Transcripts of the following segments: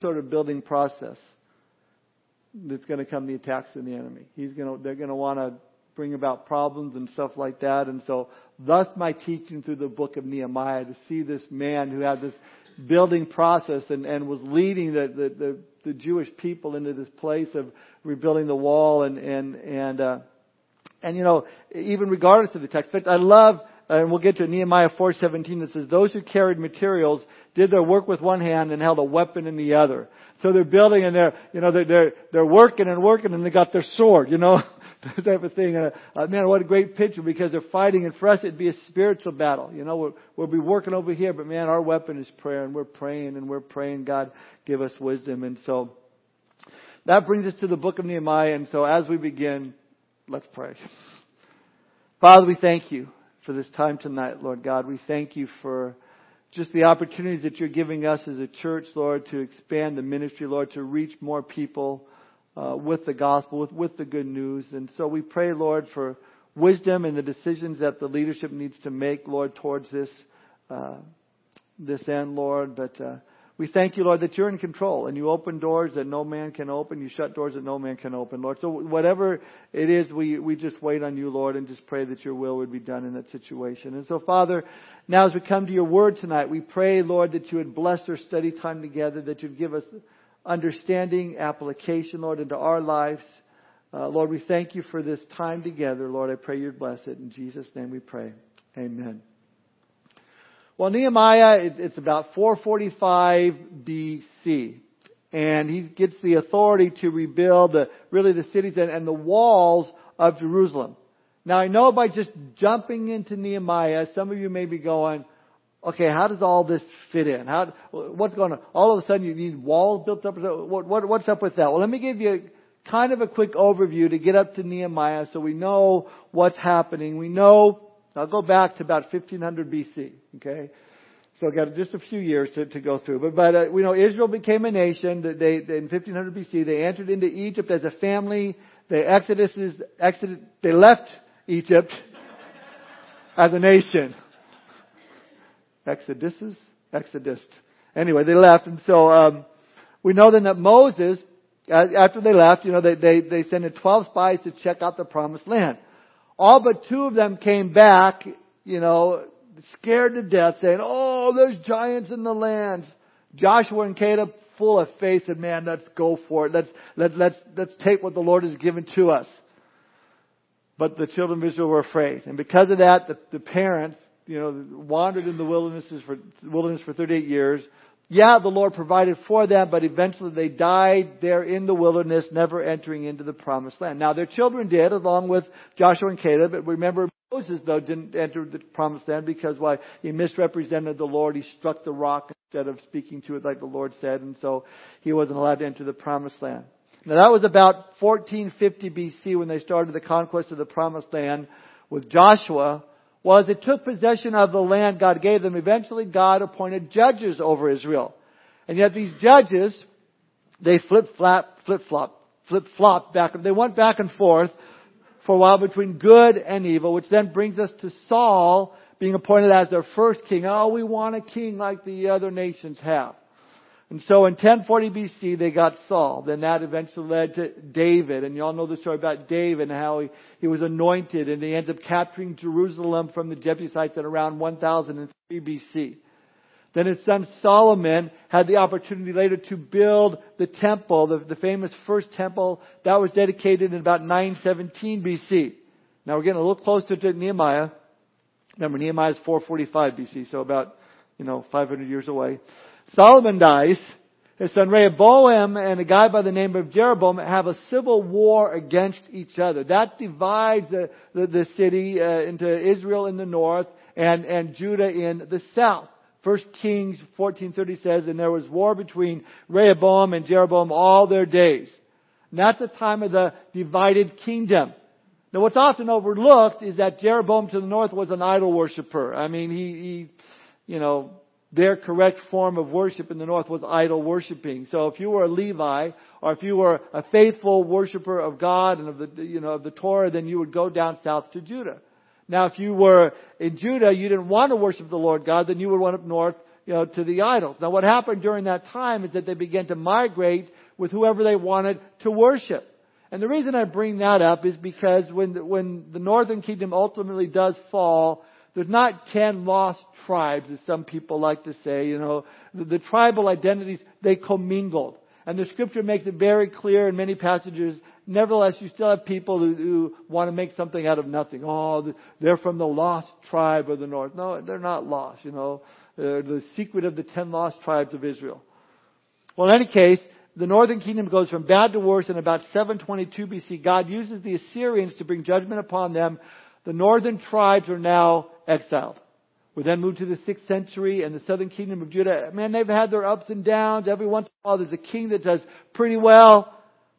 sort of building process that's going to come the attacks of the enemy. He's going to, they're going to want to bring about problems and stuff like that. And so, thus my teaching through the book of Nehemiah to see this man who had this building process and, and was leading the, the, the, the Jewish people into this place of rebuilding the wall and, and, and, uh, and you know, even regardless of the text. But I love, and we'll get to Nehemiah 4:17 that says, "Those who carried materials did their work with one hand and held a weapon in the other." So they're building and they're, you know, they're they're, they're working and working and they got their sword, you know, that type of thing. And uh, man, what a great picture because they're fighting. And for us, it'd be a spiritual battle. You know, we'll, we'll be working over here, but man, our weapon is prayer, and we're praying and we're praying. God, give us wisdom. And so that brings us to the book of Nehemiah. And so as we begin, let's pray. Father, we thank you for this time tonight, Lord God. We thank you for just the opportunities that you're giving us as a church, Lord, to expand the ministry, Lord, to reach more people uh, with the gospel, with, with the good news. And so we pray, Lord, for wisdom and the decisions that the leadership needs to make, Lord, towards this uh, this end, Lord. But uh, we thank you, Lord, that you're in control and you open doors that no man can open. You shut doors that no man can open, Lord. So whatever it is, we, we just wait on you, Lord, and just pray that your will would be done in that situation. And so, Father, now as we come to your word tonight, we pray, Lord, that you would bless our study time together, that you'd give us understanding, application, Lord, into our lives. Uh, Lord, we thank you for this time together. Lord, I pray you'd bless it. In Jesus' name we pray. Amen. Well, Nehemiah, it's about 445 BC. And he gets the authority to rebuild the, really the cities and, and the walls of Jerusalem. Now I know by just jumping into Nehemiah, some of you may be going, okay, how does all this fit in? How, what's going on? All of a sudden you need walls built up. What, what, what's up with that? Well, let me give you kind of a quick overview to get up to Nehemiah so we know what's happening. We know I'll go back to about 1500 BC. Okay, so I've got just a few years to, to go through. But but uh, we know Israel became a nation. They, they in 1500 BC they entered into Egypt as a family. They Exodus is Exodus. They left Egypt as a nation. Exoduses, Exodus. Anyway, they left, and so um, we know then that Moses, after they left, you know, they they they sent 12 spies to check out the promised land. All but two of them came back, you know, scared to death, saying, Oh, there's giants in the land. Joshua and Caleb, full of faith, said, Man, let's go for it. Let's, let, let's, let's take what the Lord has given to us. But the children of Israel were afraid. And because of that, the, the parents, you know, wandered in the wildernesses for, wilderness for 38 years. Yeah, the Lord provided for them, but eventually they died there in the wilderness, never entering into the promised land. Now their children did, along with Joshua and Caleb, but remember Moses though didn't enter the promised land because why? He misrepresented the Lord. He struck the rock instead of speaking to it like the Lord said, and so he wasn't allowed to enter the promised land. Now that was about 1450 BC when they started the conquest of the promised land with Joshua well, as they took possession of the land God gave them, eventually God appointed judges over Israel. And yet these judges, they flip flop, flip flop, flip flop back. They went back and forth for a while between good and evil, which then brings us to Saul being appointed as their first king. Oh, we want a king like the other nations have. And so in 1040 BC, they got Saul. Then that eventually led to David. And you all know the story about David and how he, he was anointed and they ended up capturing Jerusalem from the Jebusites at around 1003 BC. Then his son Solomon had the opportunity later to build the temple, the, the famous first temple that was dedicated in about 917 BC. Now we're getting a little closer to Nehemiah. Remember, Nehemiah is 445 BC, so about, you know, 500 years away. Solomon dies. His son Rehoboam and a guy by the name of Jeroboam have a civil war against each other. That divides the, the, the city uh, into Israel in the north and, and Judah in the south. First Kings 14:30 says, and there was war between Rehoboam and Jeroboam all their days. That's the time of the divided kingdom. Now what's often overlooked is that Jeroboam to the north was an idol worshiper. I mean, he, he you know, their correct form of worship in the north was idol worshiping. So if you were a Levi, or if you were a faithful worshiper of God and of the, you know, of the Torah, then you would go down south to Judah. Now if you were in Judah, you didn't want to worship the Lord God, then you would went up north you know, to the idols. Now what happened during that time is that they began to migrate with whoever they wanted to worship. And the reason I bring that up is because when the, when the northern kingdom ultimately does fall, there's not ten lost tribes, as some people like to say. You know, the, the tribal identities they commingled, and the scripture makes it very clear in many passages. Nevertheless, you still have people who, who want to make something out of nothing. Oh, they're from the lost tribe of the north. No, they're not lost. You know, uh, the secret of the ten lost tribes of Israel. Well, in any case, the northern kingdom goes from bad to worse in about 722 BC. God uses the Assyrians to bring judgment upon them. The northern tribes are now exiled. We then move to the 6th century and the southern kingdom of Judah. Man, they've had their ups and downs. Every once in a while there's a king that does pretty well,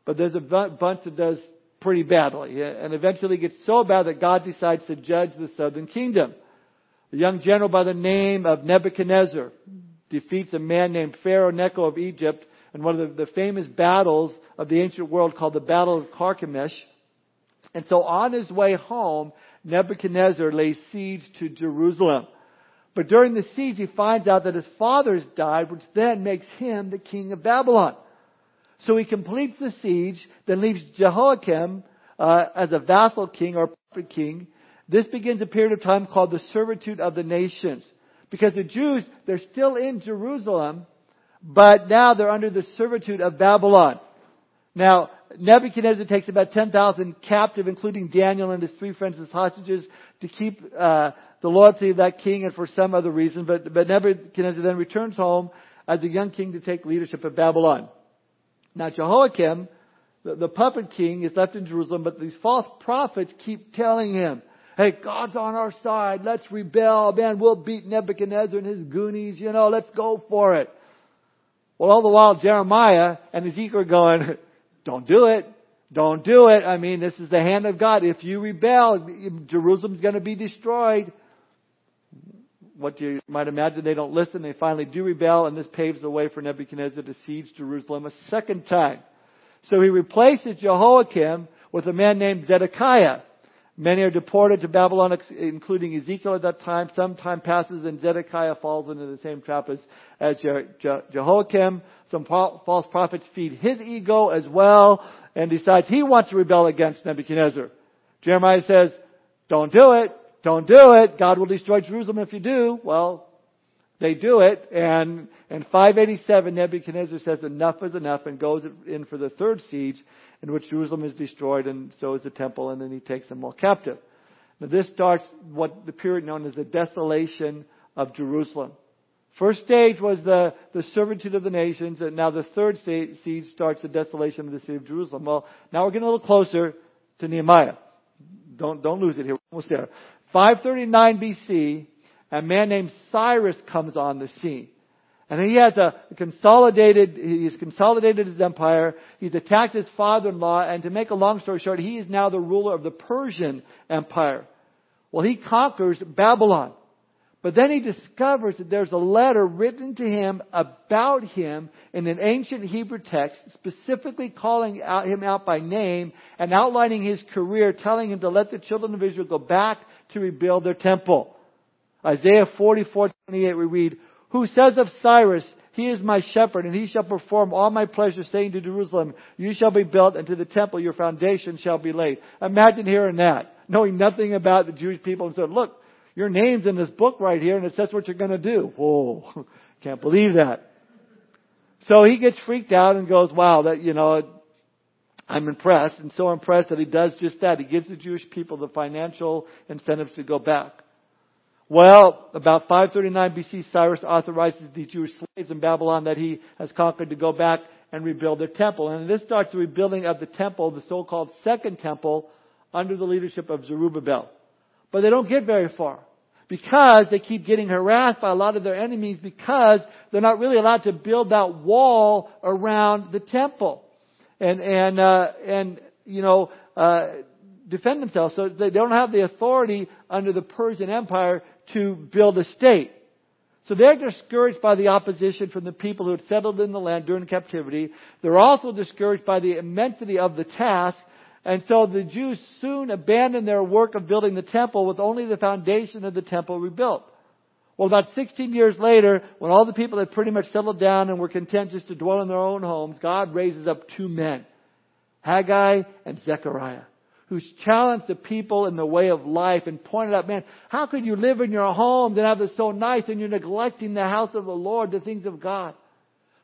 but there's a bunch that does pretty badly. And eventually gets so bad that God decides to judge the southern kingdom. A young general by the name of Nebuchadnezzar defeats a man named Pharaoh Necho of Egypt in one of the, the famous battles of the ancient world called the Battle of Carchemish. And so on his way home, Nebuchadnezzar lays siege to Jerusalem. But during the siege, he finds out that his father's died, which then makes him the king of Babylon. So he completes the siege, then leaves Jehoiakim uh, as a vassal king or puppet king. This begins a period of time called the servitude of the nations. Because the Jews, they're still in Jerusalem, but now they're under the servitude of Babylon. Now, Nebuchadnezzar takes about 10,000 captive, including Daniel and his three friends as hostages, to keep uh, the loyalty of that king and for some other reason. But, but Nebuchadnezzar then returns home as a young king to take leadership of Babylon. Now, Jehoiakim, the, the puppet king, is left in Jerusalem, but these false prophets keep telling him, hey, God's on our side. Let's rebel. Man, we'll beat Nebuchadnezzar and his goonies. You know, let's go for it. Well, all the while Jeremiah and Ezekiel are going, don't do it. Don't do it. I mean, this is the hand of God. If you rebel, Jerusalem's going to be destroyed. What you might imagine, they don't listen. They finally do rebel, and this paves the way for Nebuchadnezzar to siege Jerusalem a second time. So he replaces Jehoiakim with a man named Zedekiah. Many are deported to Babylon, including Ezekiel at that time. Some time passes and Zedekiah falls into the same trap as, as Je- Je- Jehoiakim. Some false prophets feed his ego as well and decides he wants to rebel against Nebuchadnezzar. Jeremiah says, don't do it. Don't do it. God will destroy Jerusalem if you do. Well, they do it and in 587 Nebuchadnezzar says enough is enough and goes in for the third siege in which Jerusalem is destroyed and so is the temple, and then he takes them all captive. Now this starts what the period known as the desolation of Jerusalem. First stage was the, the servitude of the nations, and now the third stage starts the desolation of the city of Jerusalem. Well, now we're getting a little closer to Nehemiah. Don't, don't lose it here. We're almost there. 539 BC, a man named Cyrus comes on the scene. And he has a consolidated, he's consolidated his empire. He's attacked his father-in-law. And to make a long story short, he is now the ruler of the Persian empire. Well, he conquers Babylon. But then he discovers that there's a letter written to him about him in an ancient Hebrew text, specifically calling out him out by name and outlining his career, telling him to let the children of Israel go back to rebuild their temple. Isaiah 44:28 we read, who says of Cyrus, He is my shepherd, and he shall perform all my pleasure, saying to Jerusalem, You shall be built, and to the temple your foundation shall be laid. Imagine hearing that, knowing nothing about the Jewish people, and said, Look, your name's in this book right here, and it says what you're going to do. Whoa, can't believe that. So he gets freaked out and goes, Wow, that, you know, I'm impressed, and so impressed that he does just that. He gives the Jewish people the financial incentives to go back. Well, about 539 BC, Cyrus authorizes the Jewish slaves in Babylon that he has conquered to go back and rebuild their temple. And this starts the rebuilding of the temple, the so-called second temple, under the leadership of Zerubbabel. But they don't get very far. Because they keep getting harassed by a lot of their enemies because they're not really allowed to build that wall around the temple. And, and, uh, and, you know, uh, defend themselves. So they don't have the authority under the Persian Empire to build a state. So they're discouraged by the opposition from the people who had settled in the land during captivity. They're also discouraged by the immensity of the task. And so the Jews soon abandoned their work of building the temple with only the foundation of the temple rebuilt. Well, about 16 years later, when all the people had pretty much settled down and were content just to dwell in their own homes, God raises up two men, Haggai and Zechariah, who's challenged the people in the way of life and pointed out, man, how could you live in your home and have it so nice and you're neglecting the house of the Lord, the things of God?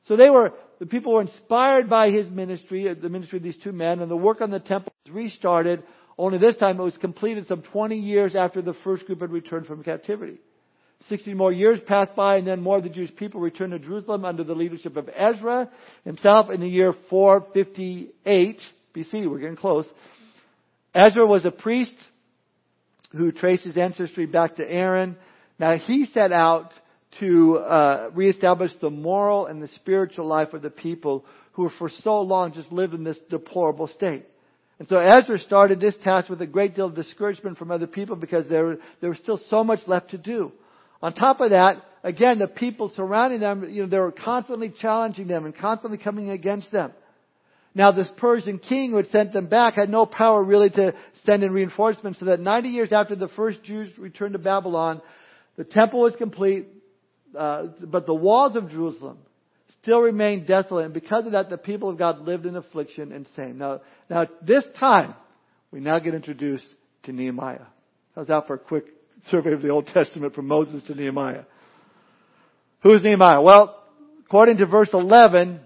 So they were, the people were inspired by his ministry, uh, the ministry of these two men, and the work on the temple was restarted. Only this time it was completed some 20 years after the first group had returned from captivity. 60 more years passed by, and then more of the Jewish people returned to Jerusalem under the leadership of Ezra himself in the year 458 BC. We're getting close. Ezra was a priest who traced his ancestry back to Aaron. Now he set out to uh, reestablish the moral and the spiritual life of the people who were for so long just lived in this deplorable state. And so Ezra started this task with a great deal of discouragement from other people because there, there was still so much left to do. On top of that, again, the people surrounding them, you know, they were constantly challenging them and constantly coming against them. Now this Persian king who had sent them back had no power really to send in reinforcements so that 90 years after the first Jews returned to Babylon, the temple was complete, uh, but the walls of Jerusalem still remained desolate, and because of that, the people of God lived in affliction and shame. Now, now this time, we now get introduced to Nehemiah. How's that for a quick survey of the Old Testament from Moses to Nehemiah? Who is Nehemiah? Well, according to verse 11,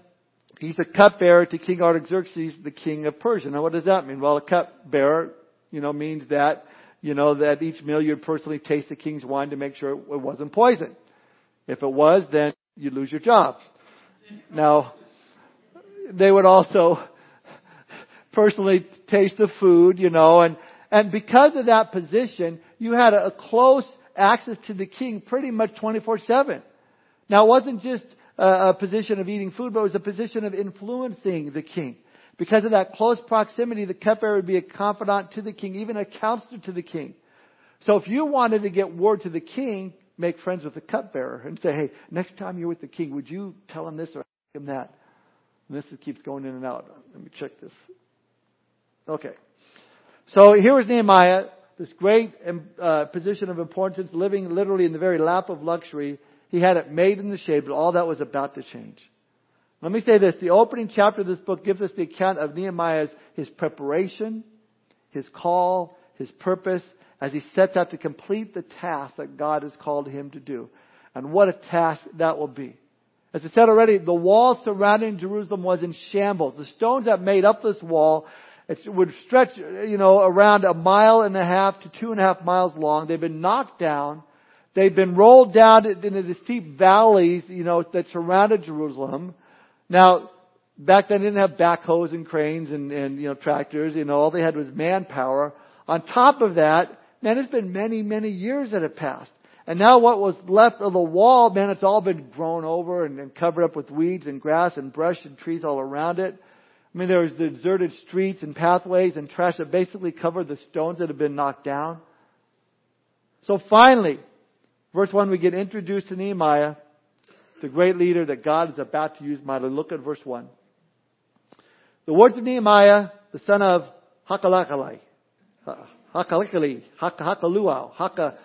he's a cupbearer to King Artaxerxes, the king of Persia. Now, what does that mean? Well, a cupbearer, you know, means that, you know, that each meal you'd personally taste the king's wine to make sure it wasn't poison. If it was, then you'd lose your job. Now, they would also personally taste the food, you know, and, and because of that position, you had a, close access to the king pretty much 24-7. Now, it wasn't just a, position of eating food, but it was a position of influencing the king. Because of that close proximity, the cupbearer would be a confidant to the king, even a counselor to the king. So if you wanted to get word to the king, make friends with the cupbearer and say, hey, next time you're with the king, would you tell him this or ask him that? And this keeps going in and out. Let me check this. Okay. So here was Nehemiah, this great um, uh, position of importance, living literally in the very lap of luxury. He had it made in the shade, but all that was about to change. Let me say this. The opening chapter of this book gives us the account of Nehemiah's, his preparation, his call, his purpose, as he sets out to complete the task that God has called him to do. And what a task that will be. As I said already, the wall surrounding Jerusalem was in shambles. The stones that made up this wall it would stretch, you know, around a mile and a half to two and a half miles long. They've been knocked down. They've been rolled down into the steep valleys, you know, that surrounded Jerusalem. Now, back then they didn't have backhoes and cranes and, and, you know, tractors. You know, all they had was manpower. On top of that, Man, it's been many, many years that have passed. And now what was left of the wall, man, it's all been grown over and, and covered up with weeds and grass and brush and trees all around it. I mean, there was the deserted streets and pathways and trash that basically covered the stones that had been knocked down. So finally, verse 1, we get introduced to Nehemiah, the great leader that God is about to use mightily. Look at verse 1. The words of Nehemiah, the son of Hakalakalai. Uh, Hakalikali, Haka, Hakaluau, Haka.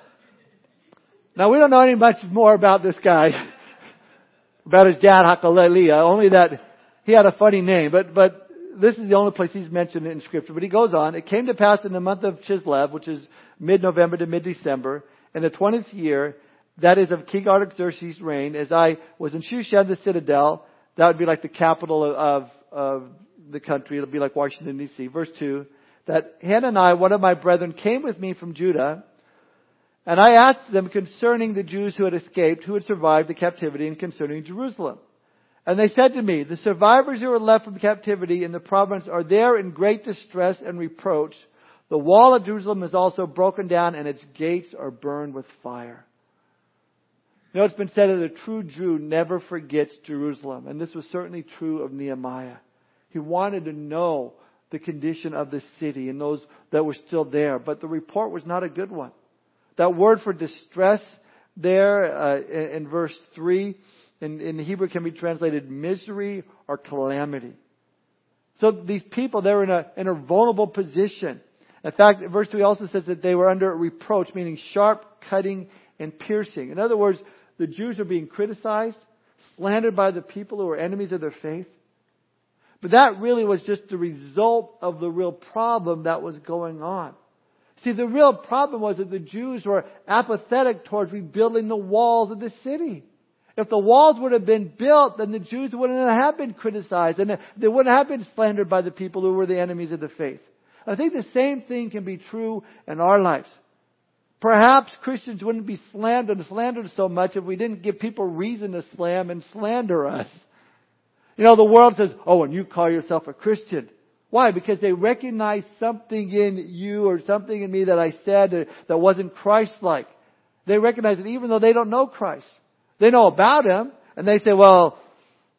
Now we don't know any much more about this guy, about his dad Hakalelia, only that he had a funny name, but, but this is the only place he's mentioned in scripture. But he goes on, it came to pass in the month of Chislev, which is mid-November to mid-December, in the 20th year, that is of King Artaxerxes' reign, as I was in Shushan the citadel, that would be like the capital of, of, the country, it'll be like Washington DC. Verse 2, that Hananiah, one of my brethren, came with me from Judah, and I asked them concerning the Jews who had escaped, who had survived the captivity, and concerning Jerusalem. And they said to me, The survivors who are left from captivity in the province are there in great distress and reproach. The wall of Jerusalem is also broken down, and its gates are burned with fire. You know, it's been said that a true Jew never forgets Jerusalem, and this was certainly true of Nehemiah. He wanted to know the condition of the city and those that were still there. But the report was not a good one. That word for distress there uh, in, in, verse 3 in, in Hebrew can be translated misery or calamity. So these people, they're in a, in a vulnerable position. In fact, verse 3 also says that they were under reproach, meaning sharp, cutting, and piercing. In other words, the Jews are being criticized, slandered by the people who are enemies of their faith. But that really was just the result of the real problem that was going on. See, the real problem was that the Jews were apathetic towards rebuilding the walls of the city. If the walls would have been built, then the Jews wouldn't have been criticized and they wouldn't have been slandered by the people who were the enemies of the faith. I think the same thing can be true in our lives. Perhaps Christians wouldn't be slandered and slandered so much if we didn't give people reason to slam and slander us. You know, the world says, oh, and you call yourself a Christian. Why? Because they recognize something in you or something in me that I said that wasn't Christ-like. They recognize it even though they don't know Christ. They know about Him, and they say, well,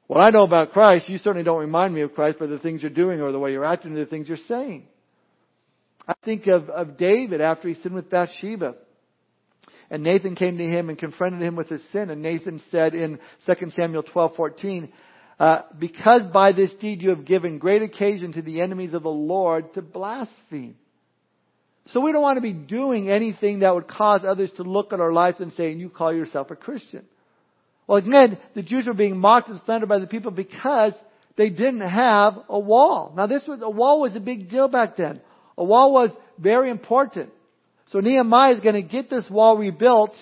what I know about Christ, you certainly don't remind me of Christ by the things you're doing or the way you're acting or the things you're saying. I think of, of David after he sinned with Bathsheba. And Nathan came to him and confronted him with his sin. And Nathan said in 2 Samuel 12:14, uh, "Because by this deed you have given great occasion to the enemies of the Lord to blaspheme." So we don't want to be doing anything that would cause others to look at our lives and say, "You call yourself a Christian." Well, again, the Jews were being mocked and slandered by the people because they didn't have a wall. Now, this was a wall was a big deal back then. A wall was very important. So Nehemiah is going to get this wall rebuilt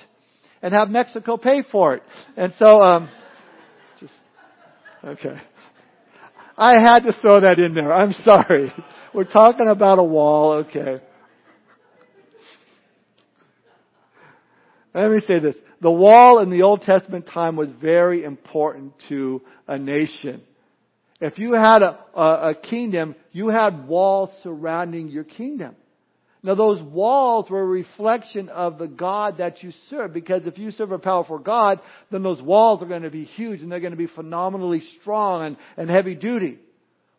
and have Mexico pay for it. And so, um, just, okay. I had to throw that in there. I'm sorry. We're talking about a wall. Okay. Let me say this. The wall in the Old Testament time was very important to a nation. If you had a, a, a kingdom, you had walls surrounding your kingdom. Now those walls were a reflection of the God that you serve because if you serve a powerful God, then those walls are going to be huge and they're going to be phenomenally strong and, and heavy duty.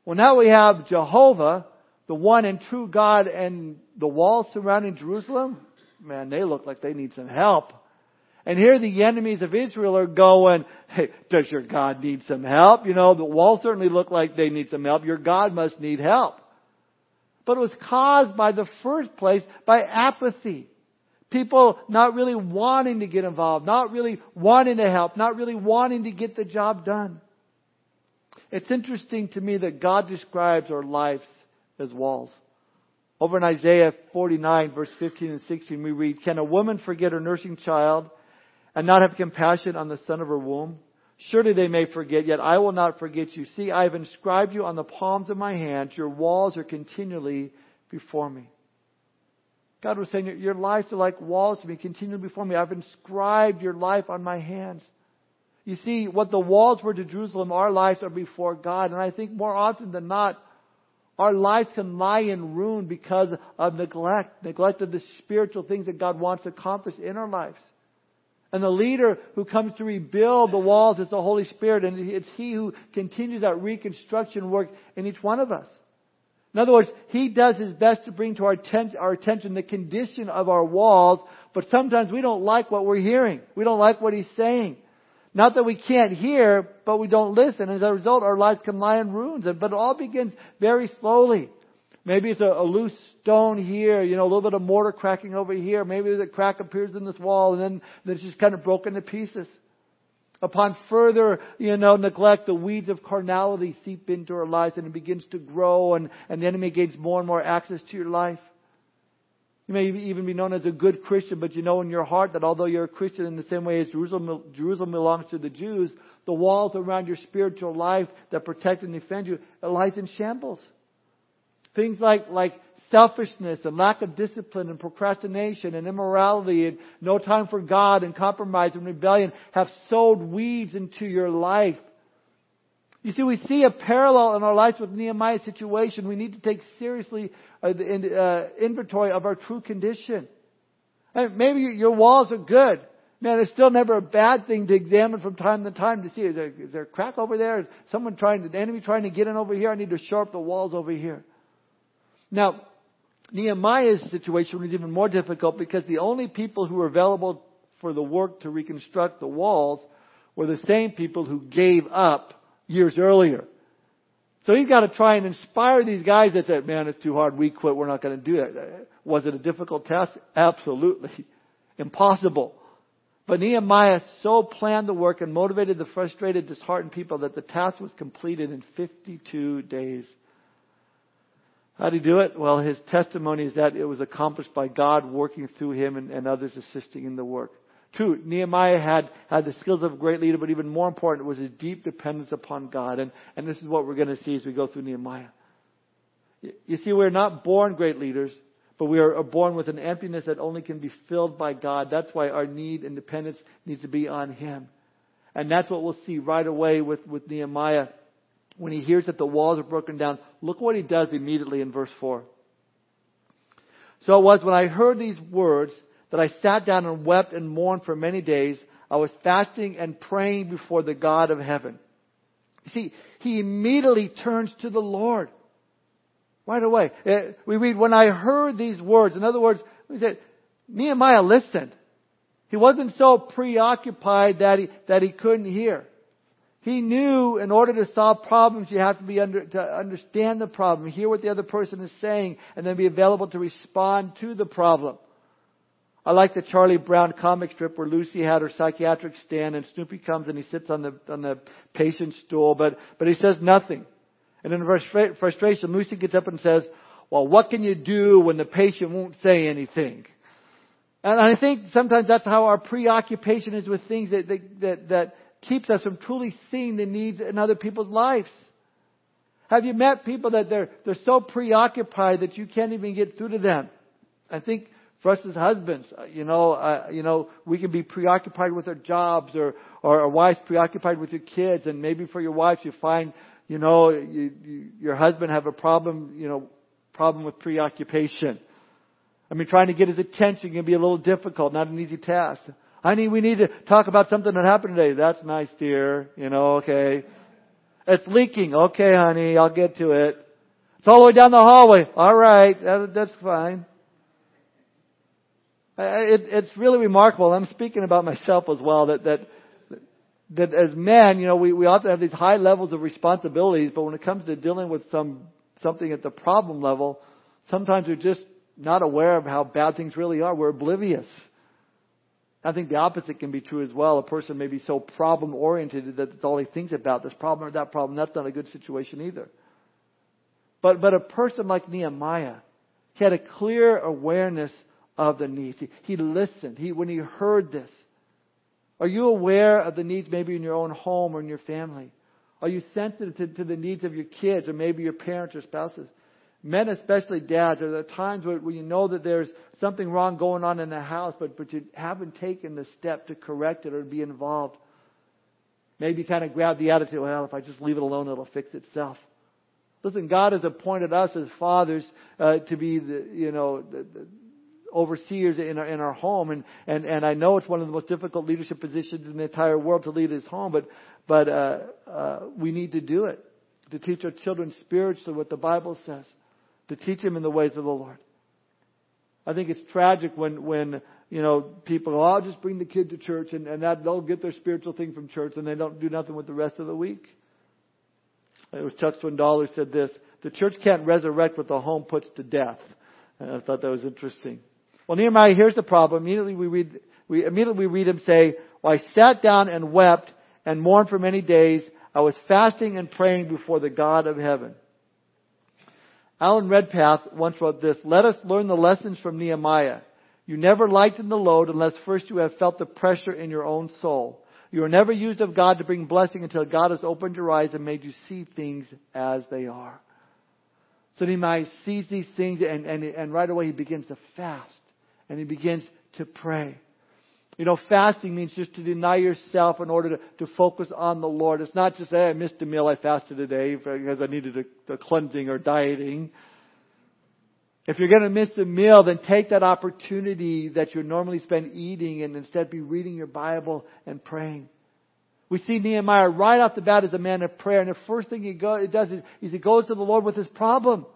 Well now we have Jehovah, the one and true God and the walls surrounding Jerusalem, man, they look like they need some help. And here the enemies of Israel are going, hey, does your God need some help? You know, the walls certainly look like they need some help. Your God must need help. But it was caused by the first place by apathy. People not really wanting to get involved, not really wanting to help, not really wanting to get the job done. It's interesting to me that God describes our lives as walls. Over in Isaiah 49 verse 15 and 16 we read, Can a woman forget her nursing child and not have compassion on the son of her womb? Surely they may forget, yet I will not forget you. See, I have inscribed you on the palms of my hands. Your walls are continually before me. God was saying, Your lives are like walls to me, continually before me. I've inscribed your life on my hands. You see, what the walls were to Jerusalem, our lives are before God. And I think more often than not, our lives can lie in ruin because of neglect, neglect of the spiritual things that God wants to accomplish in our lives. And the leader who comes to rebuild the walls is the Holy Spirit, and it's He who continues that reconstruction work in each one of us. In other words, He does His best to bring to our, our attention the condition of our walls, but sometimes we don't like what we're hearing. We don't like what He's saying. Not that we can't hear, but we don't listen. As a result, our lives can lie in ruins. But it all begins very slowly. Maybe it's a, a, loose stone here, you know, a little bit of mortar cracking over here. Maybe the crack appears in this wall and then, then it's just kind of broken to pieces. Upon further, you know, neglect, the weeds of carnality seep into our lives and it begins to grow and, and the enemy gains more and more access to your life. You may even be known as a good Christian, but you know in your heart that although you're a Christian in the same way as Jerusalem, Jerusalem belongs to the Jews, the walls around your spiritual life that protect and defend you, it lies in shambles. Things like, like selfishness and lack of discipline and procrastination and immorality and no time for God and compromise and rebellion have sowed weeds into your life. You see, we see a parallel in our lives with Nehemiah's situation. We need to take seriously uh, the uh, inventory of our true condition. And maybe your walls are good. Man, it's still never a bad thing to examine from time to time to see is there, is there a crack over there? Is someone trying the enemy trying to get in over here? I need to shore up the walls over here. Now, Nehemiah's situation was even more difficult because the only people who were available for the work to reconstruct the walls were the same people who gave up years earlier. So he's got to try and inspire these guys that said, man, it's too hard, we quit, we're not going to do it. Was it a difficult task? Absolutely. Impossible. But Nehemiah so planned the work and motivated the frustrated, disheartened people that the task was completed in 52 days. How did he do it? Well, his testimony is that it was accomplished by God working through him and, and others assisting in the work. Two, Nehemiah had, had the skills of a great leader, but even more important was his deep dependence upon God. And, and this is what we're going to see as we go through Nehemiah. You see, we're not born great leaders, but we are born with an emptiness that only can be filled by God. That's why our need and dependence needs to be on Him. And that's what we'll see right away with, with Nehemiah. When he hears that the walls are broken down, look what he does immediately in verse 4. So it was when I heard these words that I sat down and wept and mourned for many days. I was fasting and praying before the God of heaven. You see, he immediately turns to the Lord. Right away. Uh, we read, when I heard these words, in other words, we said, Nehemiah listened. He wasn't so preoccupied that he, that he couldn't hear. He knew in order to solve problems, you have to be under, to understand the problem, hear what the other person is saying, and then be available to respond to the problem. I like the Charlie Brown comic strip where Lucy had her psychiatric stand and Snoopy comes and he sits on the, on the patient's stool, but, but he says nothing. And in frustration, Lucy gets up and says, well, what can you do when the patient won't say anything? And I think sometimes that's how our preoccupation is with things that, that, that keeps us from truly seeing the needs in other people's lives. Have you met people that they're, they're so preoccupied that you can't even get through to them? I think for us as husbands, uh, you know, uh, you know, we can be preoccupied with our jobs or, or our wives preoccupied with your kids and maybe for your wives you find you know, you, you, your husband have a problem, you know, problem with preoccupation. I mean, trying to get his attention can be a little difficult, not an easy task. Honey, we need to talk about something that happened today. That's nice, dear. You know, okay. It's leaking. Okay, honey, I'll get to it. It's all the way down the hallway. All right, that, that's fine. It, it's really remarkable. I'm speaking about myself as well. That that that as men, you know, we, we often have these high levels of responsibilities, but when it comes to dealing with some something at the problem level, sometimes we're just not aware of how bad things really are. We're oblivious. I think the opposite can be true as well. A person may be so problem oriented that that's all he thinks about, this problem or that problem. That's not a good situation either. But, but a person like Nehemiah, he had a clear awareness of the needs. He, he listened. He, when he heard this, are you aware of the needs maybe in your own home or in your family? Are you sensitive to, to the needs of your kids or maybe your parents or spouses? Men, especially dads, are there times where, where you know that there's something wrong going on in the house, but, but you haven't taken the step to correct it or be involved? Maybe kind of grab the attitude, well, if I just leave it alone, it'll fix itself. Listen, God has appointed us as fathers uh, to be the, you know, the, the, overseers in our, in our home. And, and, and I know it's one of the most difficult leadership positions in the entire world to lead his home, but, but uh, uh, we need to do it. To teach our children spiritually what the Bible says. To teach them in the ways of the Lord. I think it's tragic when, when you know, people, oh, I'll just bring the kid to church and, and that they'll get their spiritual thing from church and they don't do nothing with the rest of the week. It was Chuck Swindoll who said this, the church can't resurrect what the home puts to death. And I thought that was interesting. Well, Nehemiah here's the problem. Immediately we read, we immediately we read him say, well, I sat down and wept and mourned for many days. I was fasting and praying before the God of heaven. Alan Redpath once wrote this, let us learn the lessons from Nehemiah. You never lighten the load unless first you have felt the pressure in your own soul. You are never used of God to bring blessing until God has opened your eyes and made you see things as they are. So Nehemiah sees these things and, and, and right away he begins to fast and he begins to pray. You know, fasting means just to deny yourself in order to, to focus on the Lord. It's not just, hey, I missed a meal, I fasted today because I needed a, a cleansing or dieting. If you're going to miss a meal, then take that opportunity that you normally spend eating and instead be reading your Bible and praying. We see Nehemiah right off the bat as a man of prayer, and the first thing he, go, he does is, is he goes to the Lord with his problem.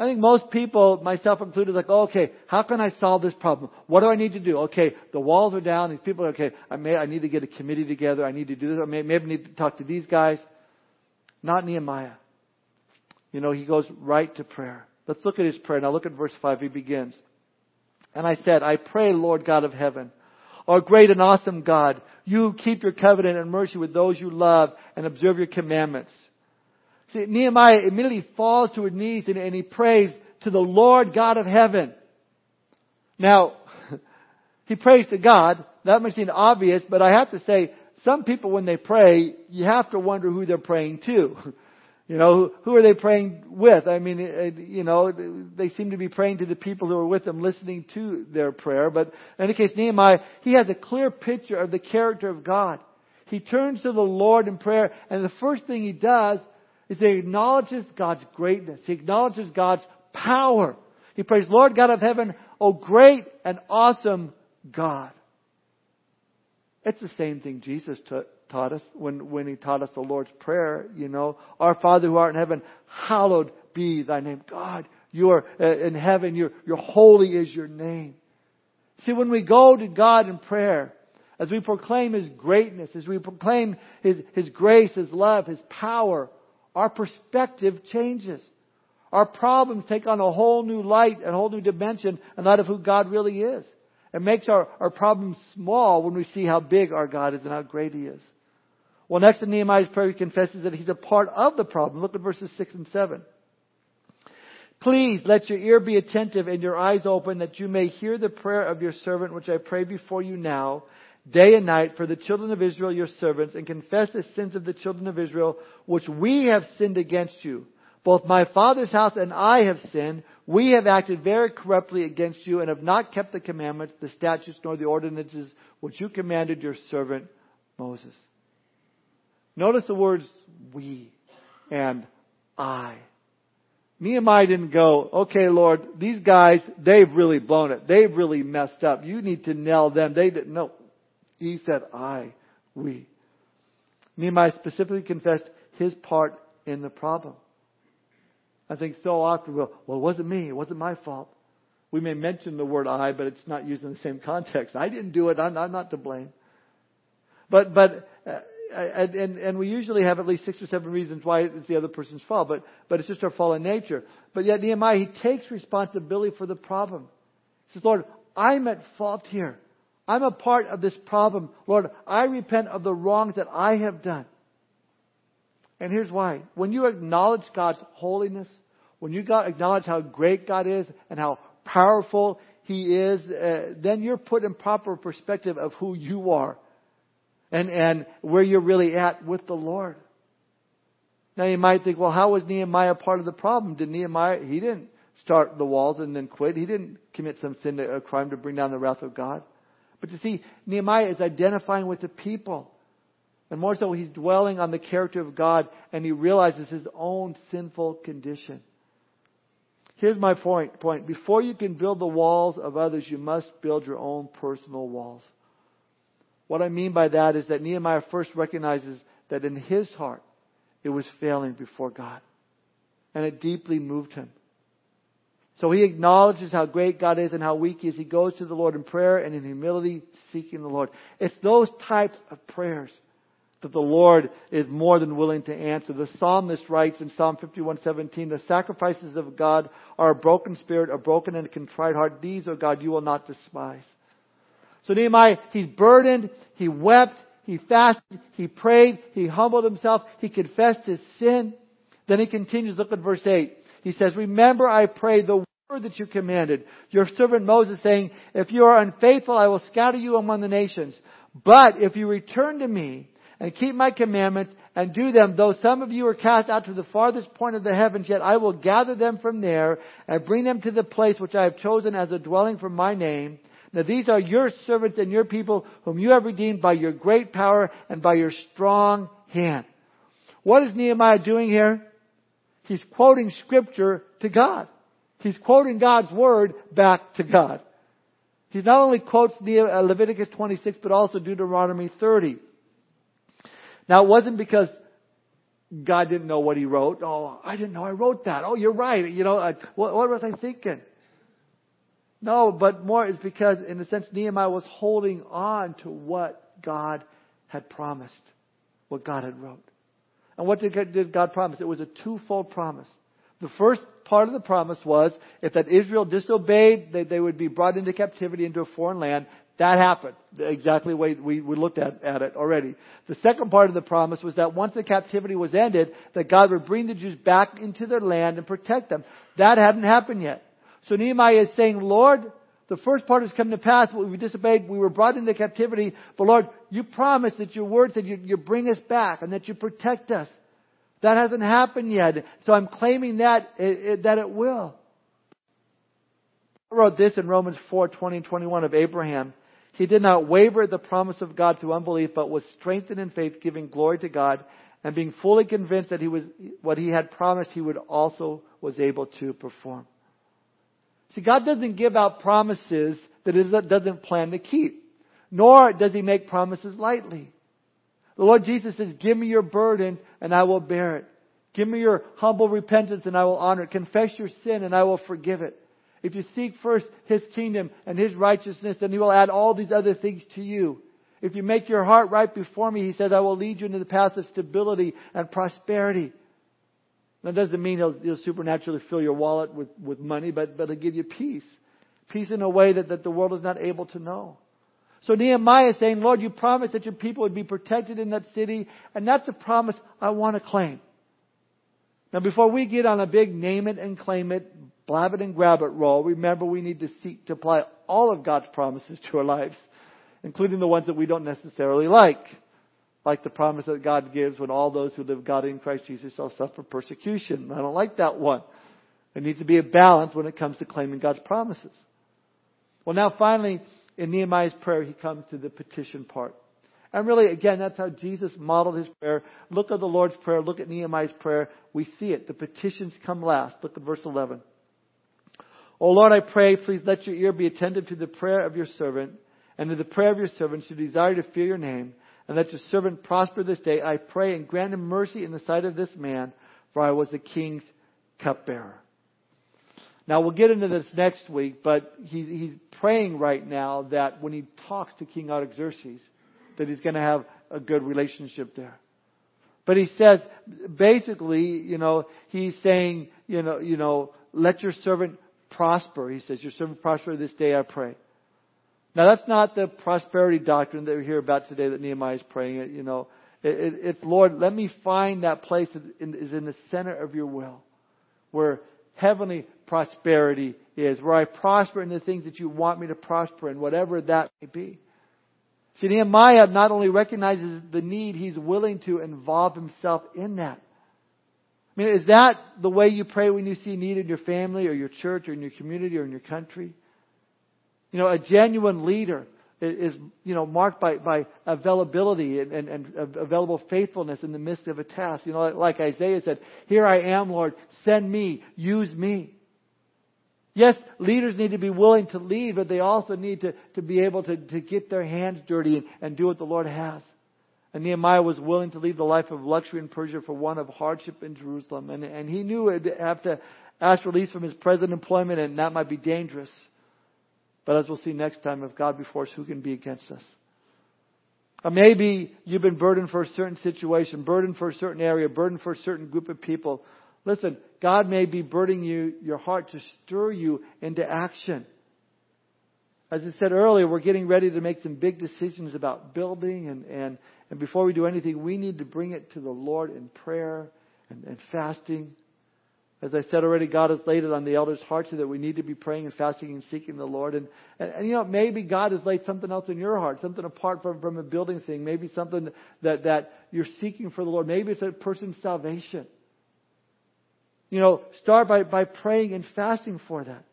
I think most people, myself included, like, oh, okay, how can I solve this problem? What do I need to do? Okay, the walls are down. These people are okay. I may, I need to get a committee together. I need to do this. I may, maybe need to talk to these guys. Not Nehemiah. You know, he goes right to prayer. Let's look at his prayer. Now look at verse 5. He begins. And I said, I pray, Lord God of heaven, our great and awesome God, you keep your covenant and mercy with those you love and observe your commandments. See, Nehemiah immediately falls to his knees and, and he prays to the Lord God of heaven. Now, he prays to God. That may seem obvious, but I have to say, some people when they pray, you have to wonder who they're praying to. You know, who are they praying with? I mean, you know, they seem to be praying to the people who are with them, listening to their prayer. But in any case, Nehemiah, he has a clear picture of the character of God. He turns to the Lord in prayer, and the first thing he does is he acknowledges God's greatness. He acknowledges God's power. He prays, Lord God of heaven, O great and awesome God. It's the same thing Jesus taught us when, when he taught us the Lord's Prayer, you know. Our Father who art in heaven, hallowed be thy name. God, you are uh, in heaven, you're, you're holy is your name. See, when we go to God in prayer, as we proclaim His greatness, as we proclaim His, His grace, His love, His power, our perspective changes. Our problems take on a whole new light, and a whole new dimension, and that of who God really is. It makes our, our problems small when we see how big our God is and how great He is. Well, next in Nehemiah's prayer, he confesses that he's a part of the problem. Look at verses 6 and 7. Please let your ear be attentive and your eyes open that you may hear the prayer of your servant which I pray before you now, day and night, for the children of Israel, your servants, and confess the sins of the children of Israel, which we have sinned against you. Both my father's house and I have sinned. We have acted very corruptly against you and have not kept the commandments, the statutes, nor the ordinances which you commanded your servant Moses. Notice the words we and I. Nehemiah didn't go, okay, Lord, these guys, they've really blown it. They've really messed up. You need to nail them. They didn't. No. He said, I, we. Nehemiah specifically confessed his part in the problem. I think so often, well, well, it wasn't me. It wasn't my fault. We may mention the word I, but it's not used in the same context. I didn't do it. I'm, I'm not to blame. But, but, uh, and, and, we usually have at least six or seven reasons why it's the other person's fault, but, but it's just our fallen nature. But yet Nehemiah, he takes responsibility for the problem. He says, Lord, I'm at fault here. I'm a part of this problem. Lord, I repent of the wrongs that I have done. And here's why. When you acknowledge God's holiness, when you acknowledge how great God is and how powerful He is, uh, then you're put in proper perspective of who you are and, and where you're really at with the Lord. Now you might think, well, how was Nehemiah part of the problem? Did Nehemiah, he didn't start the walls and then quit. He didn't commit some sin, a crime to bring down the wrath of God. But you see, Nehemiah is identifying with the people. And more so, he's dwelling on the character of God and he realizes his own sinful condition. Here's my point, point. Before you can build the walls of others, you must build your own personal walls. What I mean by that is that Nehemiah first recognizes that in his heart, it was failing before God. And it deeply moved him. So he acknowledges how great God is and how weak he is. He goes to the Lord in prayer and in humility seeking the Lord. It's those types of prayers that the Lord is more than willing to answer. The psalmist writes in Psalm 51:17, "The sacrifices of God are a broken spirit, a broken and contrite heart. These, O God, you will not despise." So Nehemiah, he's burdened, he wept, he fasted, he prayed, he humbled himself, he confessed his sin. Then he continues, look at verse 8. He says, Remember, I pray, the that you commanded, your servant Moses saying, If you are unfaithful, I will scatter you among the nations. But if you return to me and keep my commandments and do them, though some of you are cast out to the farthest point of the heavens, yet I will gather them from there and bring them to the place which I have chosen as a dwelling for my name. Now these are your servants and your people whom you have redeemed by your great power and by your strong hand. What is Nehemiah doing here? He's quoting scripture to God. He's quoting God's word back to God. He not only quotes uh, Leviticus 26, but also Deuteronomy 30. Now, it wasn't because God didn't know what he wrote. Oh, I didn't know I wrote that. Oh, you're right. You know, what, what was I thinking? No, but more is because, in a sense, Nehemiah was holding on to what God had promised, what God had wrote. And what did God promise? It was a twofold promise. The first part of the promise was if that Israel disobeyed, they, they would be brought into captivity into a foreign land. That happened. Exactly the way we, we looked at, at it already. The second part of the promise was that once the captivity was ended, that God would bring the Jews back into their land and protect them. That hadn't happened yet. So Nehemiah is saying, Lord, the first part has come to pass, we disobeyed. We were brought into captivity. But Lord, you promised that your word said you, you bring us back and that you protect us. That hasn't happened yet. So I'm claiming that, it, it, that it will. I wrote this in Romans 4, 20 and 21 of Abraham. He did not waver at the promise of God through unbelief, but was strengthened in faith, giving glory to God, and being fully convinced that he was, what he had promised he would also was able to perform. See, God doesn't give out promises that he doesn't plan to keep. Nor does he make promises lightly. The Lord Jesus says, give me your burden and I will bear it. Give me your humble repentance and I will honor it. Confess your sin and I will forgive it. If you seek first His kingdom and His righteousness, then He will add all these other things to you. If you make your heart right before me, He says, I will lead you into the path of stability and prosperity. That doesn't mean he'll, he'll supernaturally fill your wallet with, with money, but, but he'll give you peace. Peace in a way that, that the world is not able to know. So Nehemiah is saying, Lord, you promised that your people would be protected in that city, and that's a promise I want to claim. Now before we get on a big name it and claim it, blab it and grab it roll, remember we need to seek to apply all of God's promises to our lives, including the ones that we don't necessarily like like the promise that God gives when all those who live God in Christ Jesus shall suffer persecution. I don't like that one. There needs to be a balance when it comes to claiming God's promises. Well, now finally, in Nehemiah's prayer, he comes to the petition part. And really, again, that's how Jesus modeled his prayer. Look at the Lord's Prayer. Look at Nehemiah's prayer. We see it. The petitions come last. Look at verse 11. O Lord, I pray, please let your ear be attentive to the prayer of your servant and to the prayer of your servants who desire to fear your name and let your servant prosper this day. I pray and grant him mercy in the sight of this man, for I was the king's cupbearer. Now we'll get into this next week, but he, he's praying right now that when he talks to King Artaxerxes, that he's going to have a good relationship there. But he says, basically, you know, he's saying, you know, you know, let your servant prosper. He says, your servant prosper this day, I pray. Now that's not the prosperity doctrine that we hear about today that Nehemiah is praying. You know, it, it's Lord, let me find that place that is in the center of your will, where heavenly prosperity is, where I prosper in the things that you want me to prosper in, whatever that may be. See, Nehemiah not only recognizes the need, he's willing to involve himself in that. I mean, is that the way you pray when you see need in your family or your church or in your community or in your country? You know, a genuine leader is, you know, marked by, by availability and, and, and available faithfulness in the midst of a task. You know, like Isaiah said, here I am, Lord, send me, use me. Yes, leaders need to be willing to lead, but they also need to, to be able to, to get their hands dirty and, and do what the Lord has. And Nehemiah was willing to leave the life of luxury in Persia for one of hardship in Jerusalem. And, and he knew he'd have to ask release from his present employment, and that might be dangerous. But as we'll see next time, if God be for us, who can be against us? Or maybe you've been burdened for a certain situation, burdened for a certain area, burdened for a certain group of people. Listen, God may be burdening you, your heart to stir you into action. As I said earlier, we're getting ready to make some big decisions about building and, and, and before we do anything, we need to bring it to the Lord in prayer and, and fasting. As I said already, God has laid it on the elders' hearts that we need to be praying and fasting and seeking the Lord. And, and, and, you know, maybe God has laid something else in your heart, something apart from, from a building thing, maybe something that, that you're seeking for the Lord. Maybe it's a person's salvation. You know, start by, by praying and fasting for that.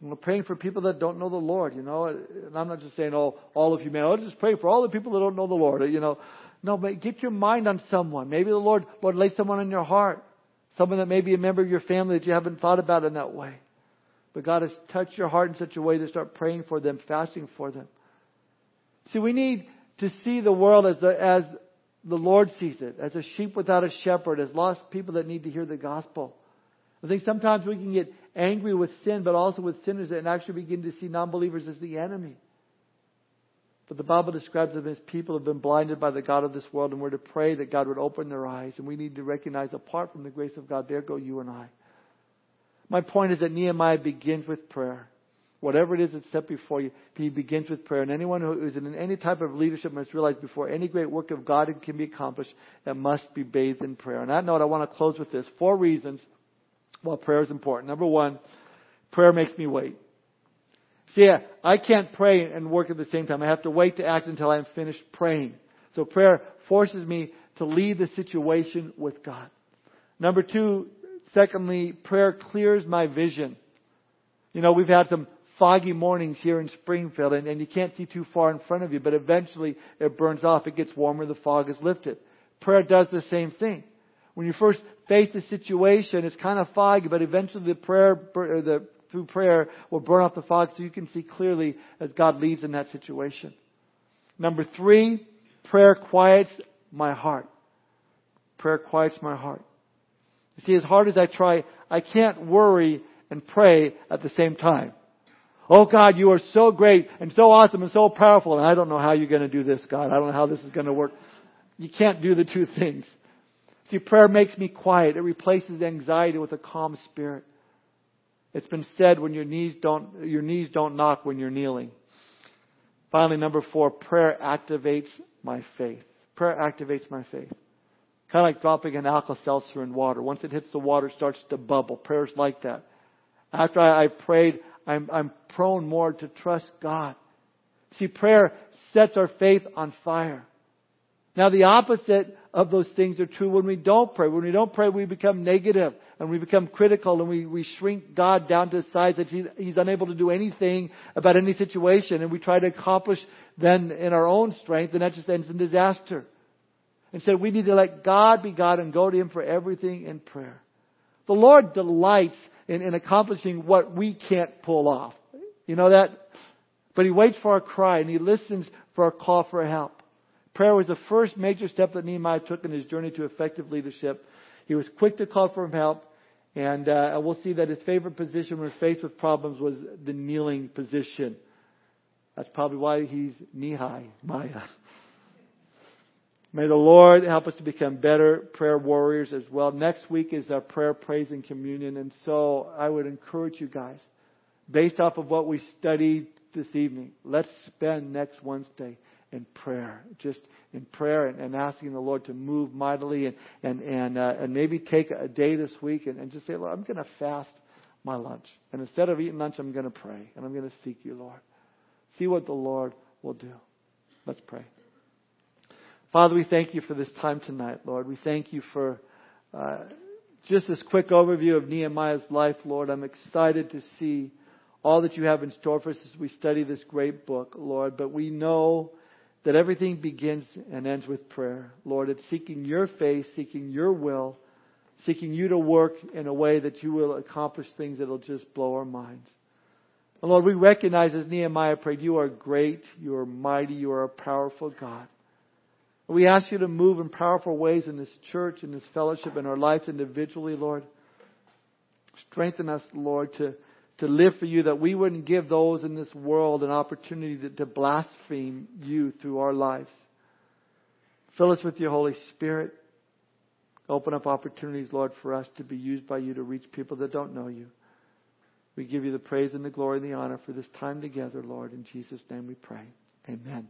And we're praying for people that don't know the Lord, you know. And I'm not just saying, all, all of humanity. I'll just pray for all the people that don't know the Lord, you know. No, but get your mind on someone. Maybe the Lord, Lord, lay someone on your heart. Someone that may be a member of your family that you haven't thought about in that way. But God has touched your heart in such a way to start praying for them, fasting for them. See, we need to see the world as the, as the Lord sees it, as a sheep without a shepherd, as lost people that need to hear the gospel. I think sometimes we can get angry with sin, but also with sinners and actually begin to see non-believers as the enemy. But the Bible describes them as people who have been blinded by the God of this world, and we're to pray that God would open their eyes. And we need to recognize, apart from the grace of God, there go you and I. My point is that Nehemiah begins with prayer. Whatever it is that's set before you, he begins with prayer. And anyone who is in any type of leadership must realize before any great work of God can be accomplished, it must be bathed in prayer. On that note, I want to close with this. Four reasons why prayer is important. Number one, prayer makes me wait. See, I can't pray and work at the same time. I have to wait to act until I'm finished praying. So prayer forces me to leave the situation with God. Number two, secondly, prayer clears my vision. You know, we've had some foggy mornings here in Springfield and, and you can't see too far in front of you, but eventually it burns off. It gets warmer, the fog is lifted. Prayer does the same thing. When you first face a situation, it's kind of foggy, but eventually the prayer, the, through prayer will burn off the fog so you can see clearly as God leads in that situation. Number three, prayer quiets my heart. Prayer quiets my heart. You see, as hard as I try, I can't worry and pray at the same time. Oh God, you are so great and so awesome and so powerful and I don't know how you're going to do this, God. I don't know how this is going to work. You can't do the two things. See, prayer makes me quiet. It replaces anxiety with a calm spirit. It's been said when your knees don't, your knees don't knock when you're kneeling. Finally, number four, prayer activates my faith. Prayer activates my faith. Kind of like dropping an Alka-Seltzer in water. Once it hits the water, it starts to bubble. Prayer's like that. After I, I prayed, I'm, I'm prone more to trust God. See, prayer sets our faith on fire. Now the opposite of those things are true when we don't pray. When we don't pray, we become negative and we become critical and we, we shrink God down to the size that he's, he's unable to do anything about any situation and we try to accomplish then in our own strength and that just ends in disaster. Instead, we need to let God be God and go to Him for everything in prayer. The Lord delights in, in accomplishing what we can't pull off. You know that? But He waits for our cry and He listens for our call for help. Prayer was the first major step that Nehemiah took in his journey to effective leadership. He was quick to call for help, and uh, we'll see that his favorite position when faced with problems was the kneeling position. That's probably why he's Nehemiah. May the Lord help us to become better prayer warriors as well. Next week is our prayer, praise, and communion. And so I would encourage you guys, based off of what we studied this evening, let's spend next Wednesday in prayer. Just in prayer and, and asking the Lord to move mightily and, and, and, uh, and maybe take a day this week and, and just say, Lord, I'm going to fast my lunch. And instead of eating lunch, I'm going to pray and I'm going to seek you, Lord. See what the Lord will do. Let's pray. Father, we thank you for this time tonight, Lord. We thank you for uh, just this quick overview of Nehemiah's life, Lord. I'm excited to see all that you have in store for us as we study this great book, Lord. But we know that everything begins and ends with prayer, Lord. It's seeking your face, seeking your will, seeking you to work in a way that you will accomplish things that will just blow our minds. And Lord, we recognize as Nehemiah prayed, you are great, you are mighty, you are a powerful God. We ask you to move in powerful ways in this church, in this fellowship, in our lives individually, Lord. Strengthen us, Lord, to, to live for you, that we wouldn't give those in this world an opportunity to, to blaspheme you through our lives. Fill us with your Holy Spirit. Open up opportunities, Lord, for us to be used by you to reach people that don't know you. We give you the praise and the glory and the honor for this time together, Lord. In Jesus' name we pray. Amen.